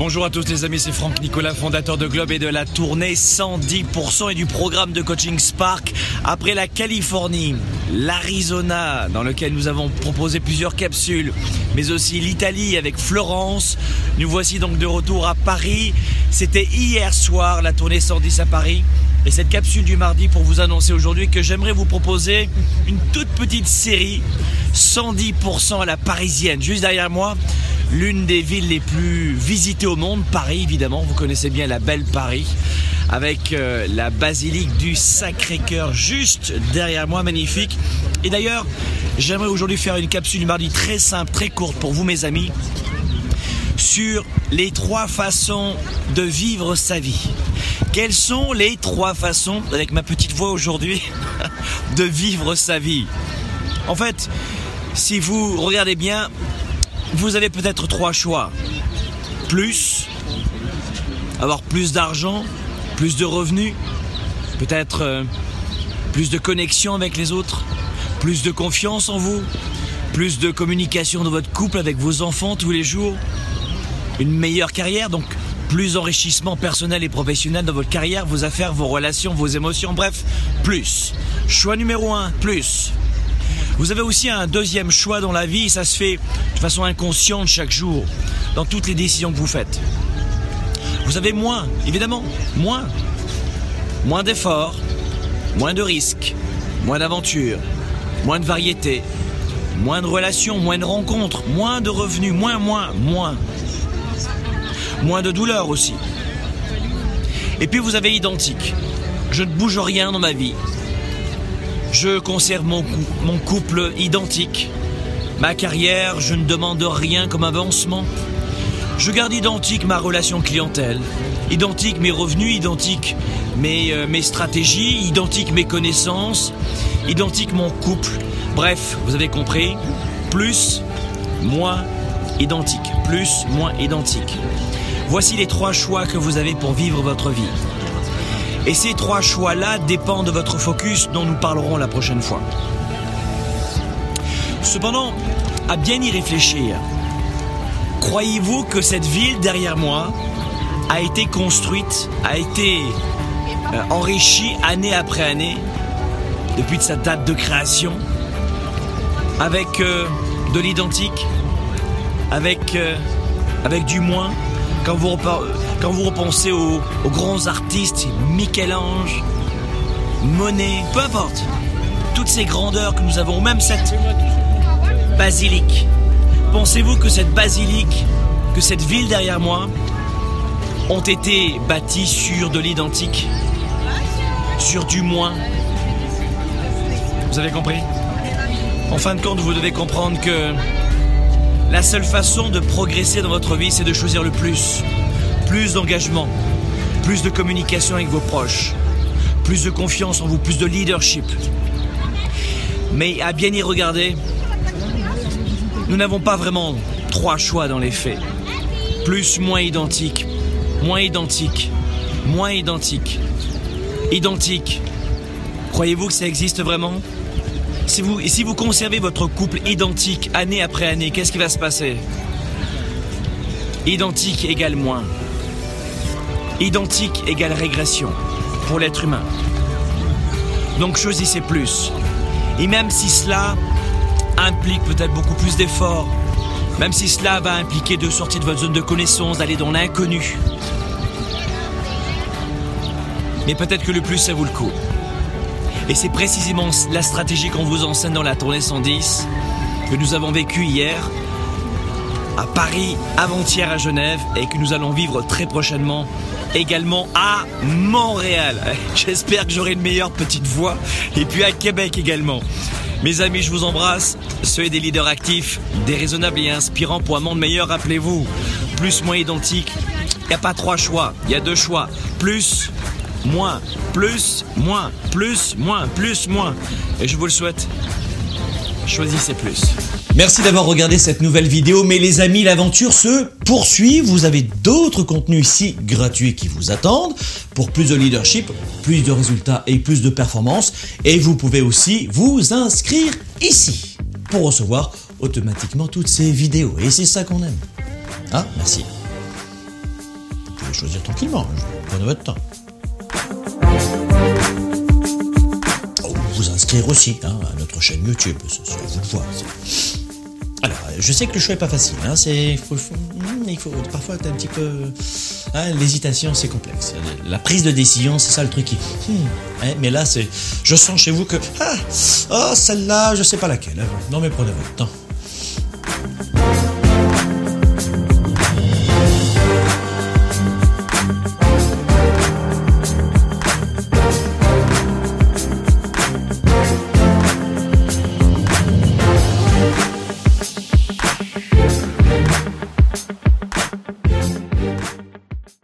Bonjour à tous les amis, c'est Franck Nicolas, fondateur de Globe et de la tournée 110% et du programme de coaching Spark. Après la Californie, l'Arizona, dans lequel nous avons proposé plusieurs capsules, mais aussi l'Italie avec Florence. Nous voici donc de retour à Paris. C'était hier soir la tournée 110 à Paris. Et cette capsule du mardi pour vous annoncer aujourd'hui que j'aimerais vous proposer une toute petite série 110% à la parisienne. Juste derrière moi, l'une des villes les plus visitées au monde, Paris évidemment, vous connaissez bien la belle Paris, avec euh, la basilique du Sacré-Cœur juste derrière moi, magnifique. Et d'ailleurs, j'aimerais aujourd'hui faire une capsule du mardi très simple, très courte pour vous mes amis, sur les trois façons de vivre sa vie. Quelles sont les trois façons, avec ma petite voix aujourd'hui, de vivre sa vie? En fait, si vous regardez bien, vous avez peut-être trois choix. Plus, avoir plus d'argent, plus de revenus, peut-être euh, plus de connexion avec les autres, plus de confiance en vous, plus de communication dans votre couple avec vos enfants tous les jours, une meilleure carrière, donc plus d'enrichissement personnel et professionnel dans votre carrière, vos affaires, vos relations, vos émotions, bref, plus. Choix numéro un, plus. Vous avez aussi un deuxième choix dans la vie, ça se fait de façon inconsciente chaque jour, dans toutes les décisions que vous faites. Vous avez moins, évidemment, moins. Moins d'efforts, moins de risques, moins d'aventures, moins de variété, moins de relations, moins de rencontres, moins de revenus, moins, moins, moins. Moins de douleur aussi. Et puis vous avez identique. Je ne bouge rien dans ma vie. Je conserve mon, couple identique. Ma carrière, je ne demande rien comme avancement. Je garde identique ma relation clientèle, identique mes revenus, identique mes, euh, mes stratégies, identique mes connaissances, identique mon couple. Bref, vous avez compris, plus, moins, identique. Plus, moins, identique. Voici les trois choix que vous avez pour vivre votre vie. Et ces trois choix-là dépendent de votre focus dont nous parlerons la prochaine fois. Cependant, à bien y réfléchir, croyez-vous que cette ville derrière moi a été construite, a été euh, enrichie année après année, depuis sa date de création, avec euh, de l'identique, avec, euh, avec du moins, quand vous, repensez aux, aux grands artistes, Michel-Ange, Monet, peu importe, toutes ces grandeurs que nous avons, même cette basilique. Pensez-vous que cette basilique, que cette ville derrière moi, ont été bâties sur de l'identique, sur du moins? Vous avez compris? En fin de compte, vous devez comprendre que la seule façon de progresser dans votre vie, c'est de choisir le plus. Plus d'engagement, plus de communication avec vos proches, plus de confiance en vous, plus de leadership. Mais à bien y regarder, nous n'avons pas vraiment trois choix dans les faits. Plus, moins identique, moins identique, moins identique, identique. Croyez-vous que ça existe vraiment? Si vous, si vous conservez votre couple identique année après année, qu'est-ce qui va se passer? Identique égale moins. Identique égale régression pour l'être humain. Donc choisissez plus. Et même si cela implique peut-être beaucoup plus d'efforts, même si cela va impliquer de sortir de votre zone de connaissance, d'aller dans l'inconnu. Mais peut-être que le plus, ça vaut le coup. Et c'est précisément la stratégie qu'on vous enseigne dans la tournée 110 que nous avons vécue hier à Paris, avant-hier à Genève et que nous allons vivre très prochainement également à Montréal. J'espère que j'aurai une meilleure petite voix et puis à Québec également. Mes amis, je vous embrasse. Soyez des leaders actifs, déraisonnables et inspirants pour un monde meilleur. Rappelez-vous, plus, moins identique. Il n'y a pas trois choix, il y a deux choix. Plus, moins, plus, moins, plus, moins, plus, moins. Et je vous le souhaite, choisissez plus. Merci d'avoir regardé cette nouvelle vidéo, mais les amis, l'aventure se poursuit. Vous avez d'autres contenus ici gratuits qui vous attendent pour plus de leadership, plus de résultats et plus de performances. Et vous pouvez aussi vous inscrire ici pour recevoir automatiquement toutes ces vidéos. Et c'est ça qu'on aime. Ah, merci. pouvez choisir tranquillement. hein. Prenez votre temps. Aussi hein, à notre chaîne YouTube. C'est à vous de voir. Alors, euh, je sais que le choix est pas facile. Hein, c'est, faut- hmm, il faut parfois être un petit peu. hein, l'hésitation, c'est complexe. La prise de décision, c'est ça le truc qui. hmm, hein, mais là, c'est. Je sens chez vous que. Ah, oh, celle-là, je sais pas laquelle. hein. Non, mais prenez votre temps.